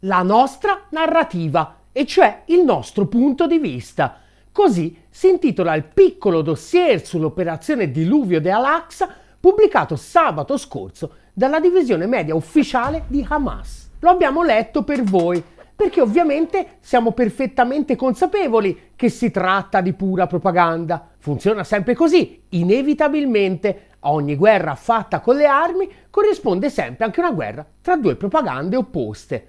la nostra narrativa, e cioè il nostro punto di vista. Così si intitola il piccolo dossier sull'operazione Diluvio de Al-Aqsa pubblicato sabato scorso dalla divisione media ufficiale di Hamas. Lo abbiamo letto per voi, perché ovviamente siamo perfettamente consapevoli che si tratta di pura propaganda. Funziona sempre così, inevitabilmente. A ogni guerra fatta con le armi corrisponde sempre anche una guerra tra due propagande opposte.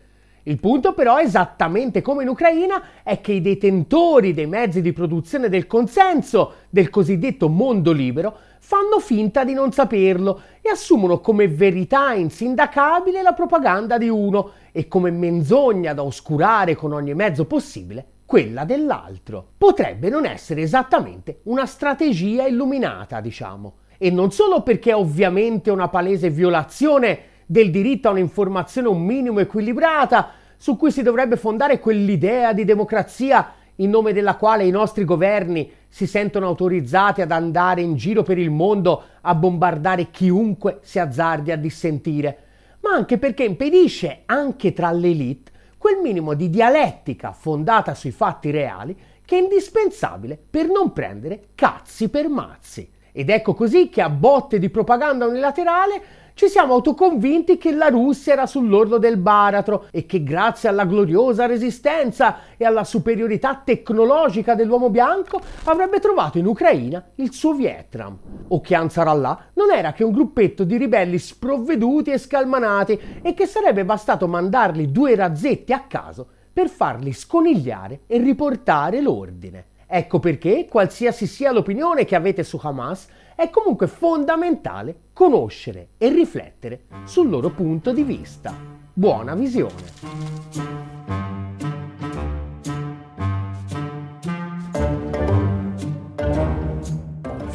Il punto però, esattamente come in Ucraina, è che i detentori dei mezzi di produzione del consenso del cosiddetto mondo libero fanno finta di non saperlo e assumono come verità insindacabile la propaganda di uno e come menzogna da oscurare con ogni mezzo possibile quella dell'altro. Potrebbe non essere esattamente una strategia illuminata, diciamo. E non solo perché è ovviamente una palese violazione del diritto a un'informazione un minimo equilibrata, su cui si dovrebbe fondare quell'idea di democrazia in nome della quale i nostri governi si sentono autorizzati ad andare in giro per il mondo a bombardare chiunque si azzardi a dissentire, ma anche perché impedisce anche tra l'elite quel minimo di dialettica fondata sui fatti reali che è indispensabile per non prendere cazzi per mazzi. Ed ecco così che a botte di propaganda unilaterale ci siamo autoconvinti che la Russia era sull'orlo del baratro e che grazie alla gloriosa resistenza e alla superiorità tecnologica dell'uomo bianco avrebbe trovato in Ucraina il suo Vietnam. O che Ansarallah non era che un gruppetto di ribelli sprovveduti e scalmanati e che sarebbe bastato mandargli due razzetti a caso per farli sconigliare e riportare l'ordine. Ecco perché, qualsiasi sia l'opinione che avete su Hamas, è comunque fondamentale conoscere e riflettere sul loro punto di vista. Buona visione!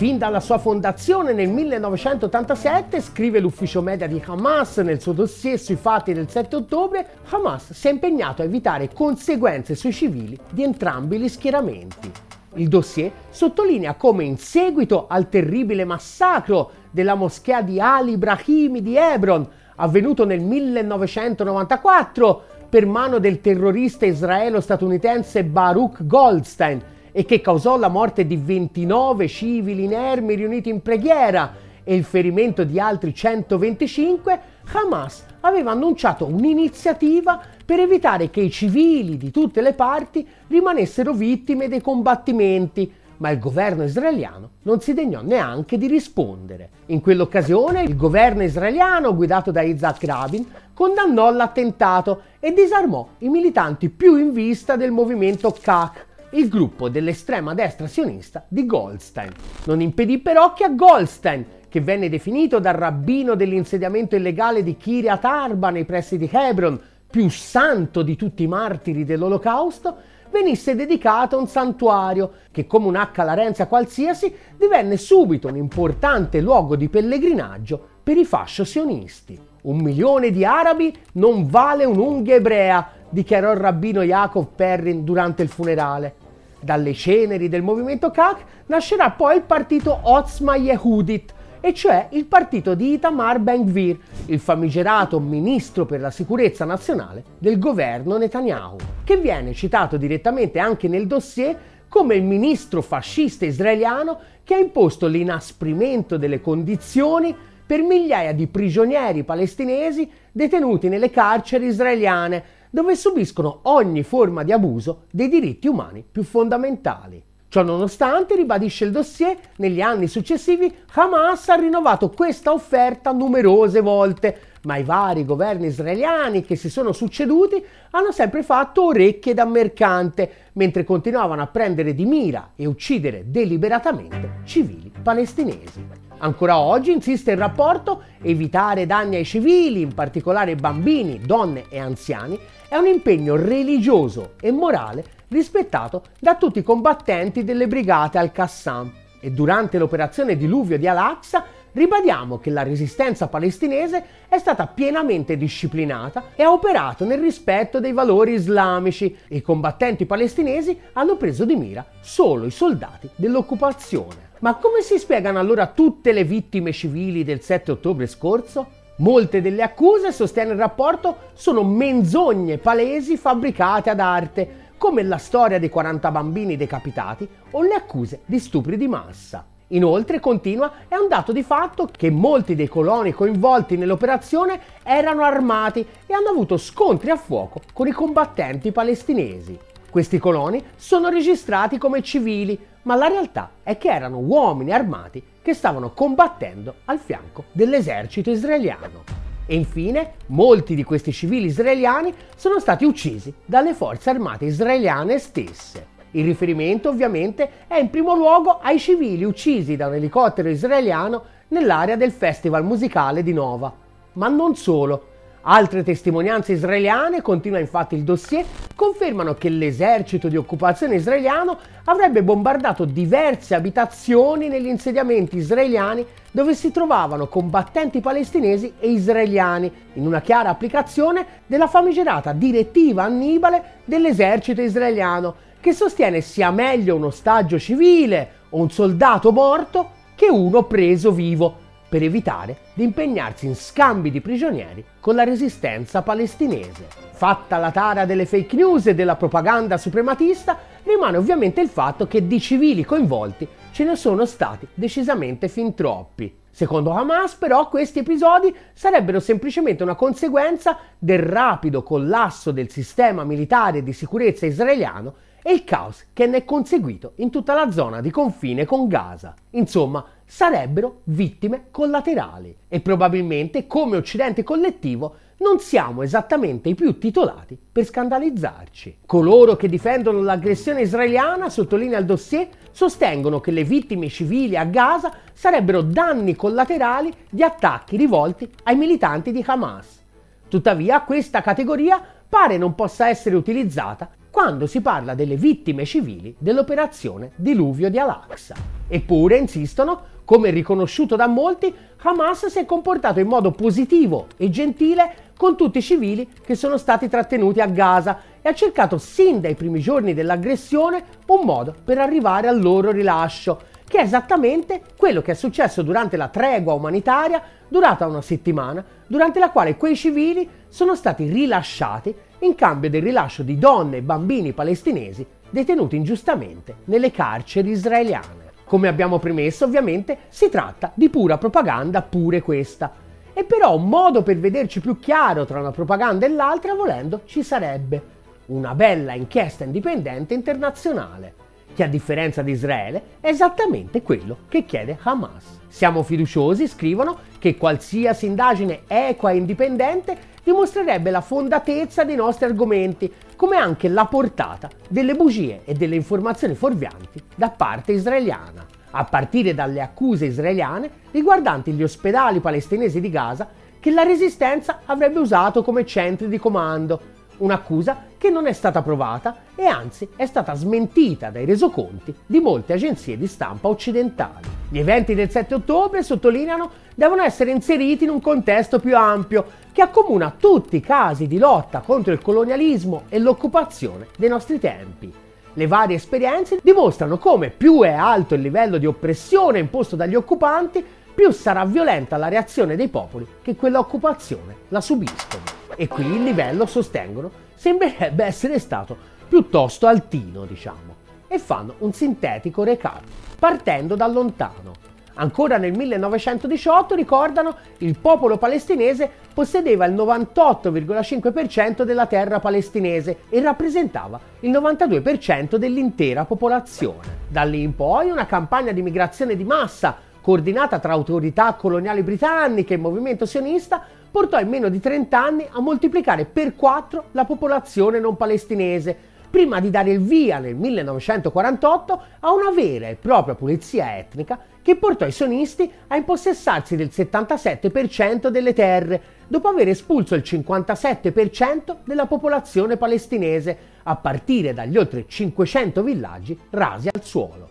Fin dalla sua fondazione nel 1987, scrive l'ufficio media di Hamas nel suo dossier sui fatti del 7 ottobre, Hamas si è impegnato a evitare conseguenze sui civili di entrambi gli schieramenti. Il dossier sottolinea come in seguito al terribile massacro della moschea di Ali Ibrahimi di Hebron, avvenuto nel 1994 per mano del terrorista israelo-statunitense Baruch Goldstein e che causò la morte di 29 civili inermi riuniti in preghiera e il ferimento di altri 125, Hamas aveva annunciato un'iniziativa per evitare che i civili di tutte le parti rimanessero vittime dei combattimenti, ma il governo israeliano non si degnò neanche di rispondere. In quell'occasione il governo israeliano, guidato da Isaac Rabin, condannò l'attentato e disarmò i militanti più in vista del movimento Kach, il gruppo dell'estrema destra sionista di Goldstein. Non impedì però che a Goldstein, che venne definito dal rabbino dell'insediamento illegale di Kiryat Arba nei pressi di Hebron, più santo di tutti i martiri dell'Olocausto, venisse dedicato un santuario che, come un'H Larenzia qualsiasi, divenne subito un importante luogo di pellegrinaggio per i fascio-sionisti. Un milione di arabi non vale un'unghia ebrea, dichiarò il rabbino Yaakov Perrin durante il funerale. Dalle ceneri del movimento Kach nascerà poi il partito Otzma Yehudit, e cioè il partito di Itamar Ben-Gvir, il famigerato ministro per la sicurezza nazionale del governo Netanyahu, che viene citato direttamente anche nel dossier come il ministro fascista israeliano che ha imposto l'inasprimento delle condizioni per migliaia di prigionieri palestinesi detenuti nelle carceri israeliane, dove subiscono ogni forma di abuso dei diritti umani più fondamentali. Ciò nonostante, ribadisce il dossier, negli anni successivi Hamas ha rinnovato questa offerta numerose volte, ma i vari governi israeliani che si sono succeduti hanno sempre fatto orecchie da mercante, mentre continuavano a prendere di mira e uccidere deliberatamente civili palestinesi. Ancora oggi insiste il rapporto evitare danni ai civili, in particolare bambini, donne e anziani, è un impegno religioso e morale rispettato da tutti i combattenti delle brigate al-Qassam e durante l'operazione diluvio di Al-Aqsa ribadiamo che la resistenza palestinese è stata pienamente disciplinata e ha operato nel rispetto dei valori islamici e i combattenti palestinesi hanno preso di mira solo i soldati dell'occupazione. Ma come si spiegano allora tutte le vittime civili del 7 ottobre scorso? Molte delle accuse, sostiene il rapporto, sono menzogne palesi fabbricate ad arte, come la storia dei 40 bambini decapitati o le accuse di stupri di massa. Inoltre, continua, è un dato di fatto che molti dei coloni coinvolti nell'operazione erano armati e hanno avuto scontri a fuoco con i combattenti palestinesi. Questi coloni sono registrati come civili, ma la realtà è che erano uomini armati che stavano combattendo al fianco dell'esercito israeliano. E infine, molti di questi civili israeliani sono stati uccisi dalle forze armate israeliane stesse. Il riferimento ovviamente è in primo luogo ai civili uccisi da un elicottero israeliano nell'area del festival musicale di Nova. Ma non solo. Altre testimonianze israeliane, continua infatti il dossier, confermano che l'esercito di occupazione israeliano avrebbe bombardato diverse abitazioni negli insediamenti israeliani dove si trovavano combattenti palestinesi e israeliani, in una chiara applicazione della famigerata direttiva Annibale dell'esercito israeliano, che sostiene sia meglio un ostaggio civile o un soldato morto che uno preso vivo per evitare di impegnarsi in scambi di prigionieri con la resistenza palestinese. Fatta la tara delle fake news e della propaganda suprematista, rimane ovviamente il fatto che di civili coinvolti ce ne sono stati decisamente fin troppi. Secondo Hamas, però, questi episodi sarebbero semplicemente una conseguenza del rapido collasso del sistema militare di sicurezza israeliano e il caos che ne è conseguito in tutta la zona di confine con Gaza. Insomma, sarebbero vittime collaterali e probabilmente come Occidente collettivo non siamo esattamente i più titolati per scandalizzarci. Coloro che difendono l'aggressione israeliana, sottolinea il dossier, sostengono che le vittime civili a Gaza sarebbero danni collaterali di attacchi rivolti ai militanti di Hamas. Tuttavia questa categoria pare non possa essere utilizzata quando si parla delle vittime civili dell'operazione Diluvio di Al-Aqsa. Eppure, insistono, come riconosciuto da molti, Hamas si è comportato in modo positivo e gentile con tutti i civili che sono stati trattenuti a Gaza e ha cercato sin dai primi giorni dell'aggressione un modo per arrivare al loro rilascio, che è esattamente quello che è successo durante la tregua umanitaria durata una settimana, durante la quale quei civili sono stati rilasciati in cambio del rilascio di donne e bambini palestinesi detenuti ingiustamente nelle carceri israeliane. Come abbiamo premesso, ovviamente, si tratta di pura propaganda pure questa. E però un modo per vederci più chiaro tra una propaganda e l'altra, volendo, ci sarebbe una bella inchiesta indipendente internazionale, che a differenza di Israele è esattamente quello che chiede Hamas. Siamo fiduciosi, scrivono, che qualsiasi indagine equa e indipendente dimostrerebbe la fondatezza dei nostri argomenti, come anche la portata delle bugie e delle informazioni fuorvianti da parte israeliana, a partire dalle accuse israeliane riguardanti gli ospedali palestinesi di Gaza che la resistenza avrebbe usato come centri di comando, un'accusa che non è stata provata e anzi è stata smentita dai resoconti di molte agenzie di stampa occidentali. Gli eventi del 7 ottobre, sottolineano, devono essere inseriti in un contesto più ampio che accomuna tutti i casi di lotta contro il colonialismo e l'occupazione dei nostri tempi. Le varie esperienze dimostrano come più è alto il livello di oppressione imposto dagli occupanti, più sarà violenta la reazione dei popoli che quell'occupazione la subiscono. E qui il livello, sostengono, sembrerebbe essere stato piuttosto altino, diciamo. E fanno un sintetico recap, partendo da lontano. Ancora nel 1918, ricordano, il popolo palestinese possedeva il 98,5% della terra palestinese e rappresentava il 92% dell'intera popolazione. Da lì in poi una campagna di migrazione di massa, coordinata tra autorità coloniali britanniche e movimento sionista, portò in meno di 30 anni a moltiplicare per 4 la popolazione non palestinese, prima di dare il via nel 1948 a una vera e propria pulizia etnica che portò i sionisti a impossessarsi del 77% delle terre, dopo aver espulso il 57% della popolazione palestinese, a partire dagli oltre 500 villaggi rasi al suolo.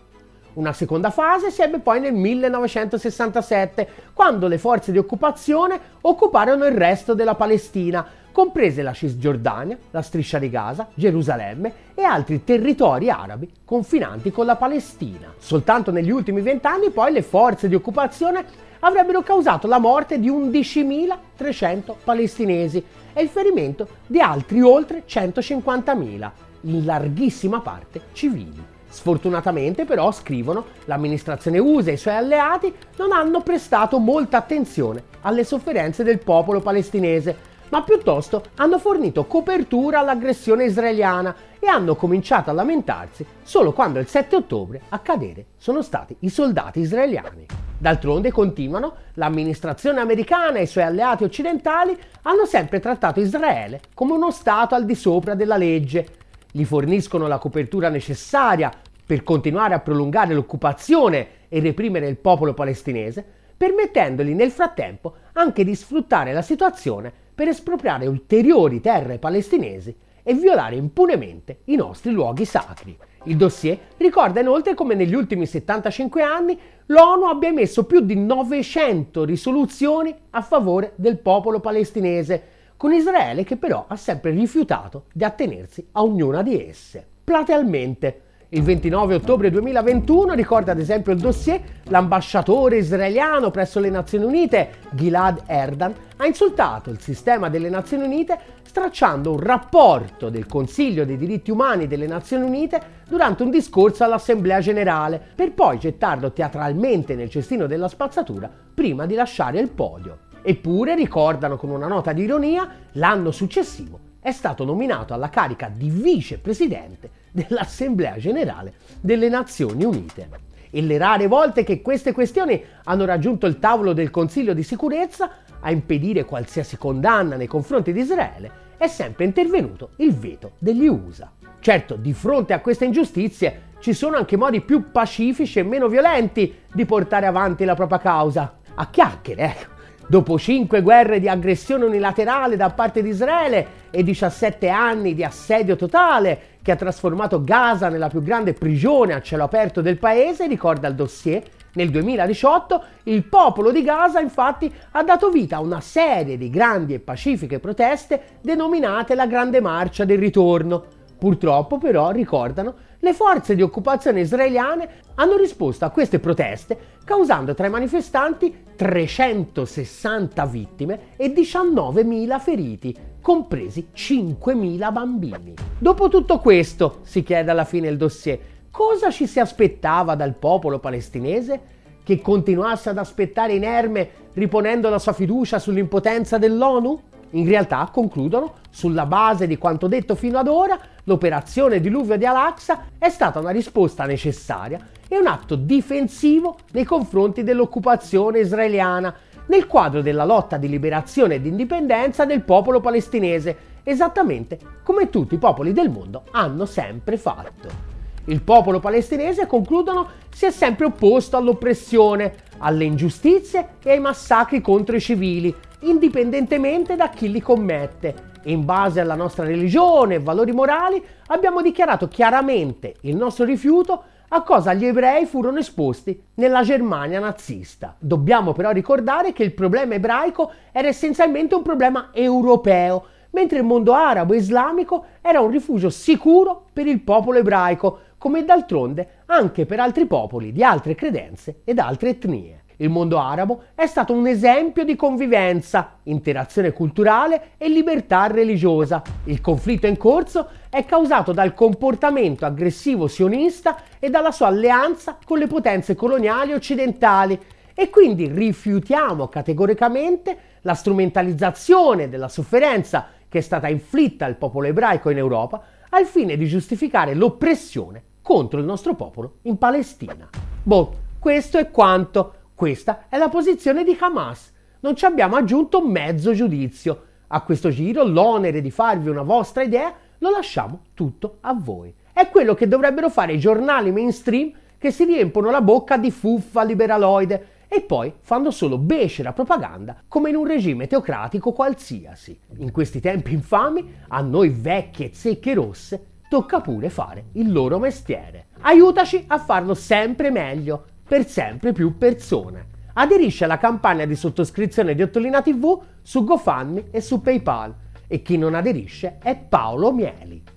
Una seconda fase si ebbe poi nel 1967, quando le forze di occupazione occuparono il resto della Palestina, comprese la Cisgiordania, la Striscia di Gaza, Gerusalemme e altri territori arabi confinanti con la Palestina. Soltanto negli ultimi vent'anni poi le forze di occupazione avrebbero causato la morte di 11.300 palestinesi e il ferimento di altri oltre 150.000, in larghissima parte civili. Sfortunatamente però, scrivono, l'amministrazione USA e i suoi alleati non hanno prestato molta attenzione alle sofferenze del popolo palestinese, ma piuttosto hanno fornito copertura all'aggressione israeliana e hanno cominciato a lamentarsi solo quando il 7 ottobre a cadere sono stati i soldati israeliani. D'altronde, continuano, l'amministrazione americana e i suoi alleati occidentali hanno sempre trattato Israele come uno Stato al di sopra della legge, gli forniscono la copertura necessaria per continuare a prolungare l'occupazione e reprimere il popolo palestinese, permettendogli nel frattempo anche di sfruttare la situazione per espropriare ulteriori terre palestinesi e violare impunemente i nostri luoghi sacri. Il dossier ricorda inoltre come negli ultimi 75 anni l'ONU abbia emesso più di 900 risoluzioni a favore del popolo palestinese, con Israele che però ha sempre rifiutato di attenersi a ognuna di esse. Platealmente, il 29 ottobre 2021, ricorda ad esempio il dossier, l'ambasciatore israeliano presso le Nazioni Unite, Gilad Erdan, ha insultato il sistema delle Nazioni Unite stracciando un rapporto del Consiglio dei diritti umani delle Nazioni Unite durante un discorso all'Assemblea generale, per poi gettarlo teatralmente nel cestino della spazzatura prima di lasciare il podio. Eppure, ricordano con una nota di ironia, l'anno successivo è stato nominato alla carica di vicepresidente dell'Assemblea generale delle Nazioni Unite. E le rare volte che queste questioni hanno raggiunto il tavolo del Consiglio di sicurezza a impedire qualsiasi condanna nei confronti di Israele, è sempre intervenuto il veto degli USA. Certo, di fronte a queste ingiustizie ci sono anche modi più pacifici e meno violenti di portare avanti la propria causa. A chiacchiere, ecco. Dopo cinque guerre di aggressione unilaterale da parte di Israele e 17 anni di assedio totale che ha trasformato Gaza nella più grande prigione a cielo aperto del paese, ricorda il dossier, nel 2018 il popolo di Gaza infatti ha dato vita a una serie di grandi e pacifiche proteste denominate la Grande Marcia del Ritorno. Purtroppo però, ricordano, le forze di occupazione israeliane hanno risposto a queste proteste causando tra i manifestanti 360 vittime e 19.000 feriti, compresi 5.000 bambini. Dopo tutto questo, si chiede alla fine il dossier, cosa ci si aspettava dal popolo palestinese? Che continuasse ad aspettare inerme riponendo la sua fiducia sull'impotenza dell'ONU? In realtà, concludono, sulla base di quanto detto fino ad ora, l'operazione diluvio di Al-Aqsa è stata una risposta necessaria e un atto difensivo nei confronti dell'occupazione israeliana nel quadro della lotta di liberazione e di indipendenza del popolo palestinese, esattamente come tutti i popoli del mondo hanno sempre fatto. Il popolo palestinese, concludono, si è sempre opposto all'oppressione, alle ingiustizie e ai massacri contro i civili, indipendentemente da chi li commette. E in base alla nostra religione e valori morali abbiamo dichiarato chiaramente il nostro rifiuto a cosa gli ebrei furono esposti nella Germania nazista. Dobbiamo però ricordare che il problema ebraico era essenzialmente un problema europeo, mentre il mondo arabo e islamico era un rifugio sicuro per il popolo ebraico, come d'altronde anche per altri popoli di altre credenze ed altre etnie. Il mondo arabo è stato un esempio di convivenza, interazione culturale e libertà religiosa. Il conflitto in corso è causato dal comportamento aggressivo sionista e dalla sua alleanza con le potenze coloniali occidentali e quindi rifiutiamo categoricamente la strumentalizzazione della sofferenza che è stata inflitta al popolo ebraico in Europa al fine di giustificare l'oppressione contro il nostro popolo in Palestina. Boh, questo è quanto. Questa è la posizione di Hamas. Non ci abbiamo aggiunto mezzo giudizio. A questo giro l'onere di farvi una vostra idea lo lasciamo tutto a voi. È quello che dovrebbero fare i giornali mainstream che si riempono la bocca di fuffa liberaloide e poi fanno solo becera propaganda come in un regime teocratico qualsiasi. In questi tempi infami, a noi vecchie zecche rosse tocca pure fare il loro mestiere. Aiutaci a farlo sempre meglio per sempre più persone. Aderisce alla campagna di sottoscrizione di Ottolina TV su GoFundMe e su PayPal e chi non aderisce è Paolo Mieli.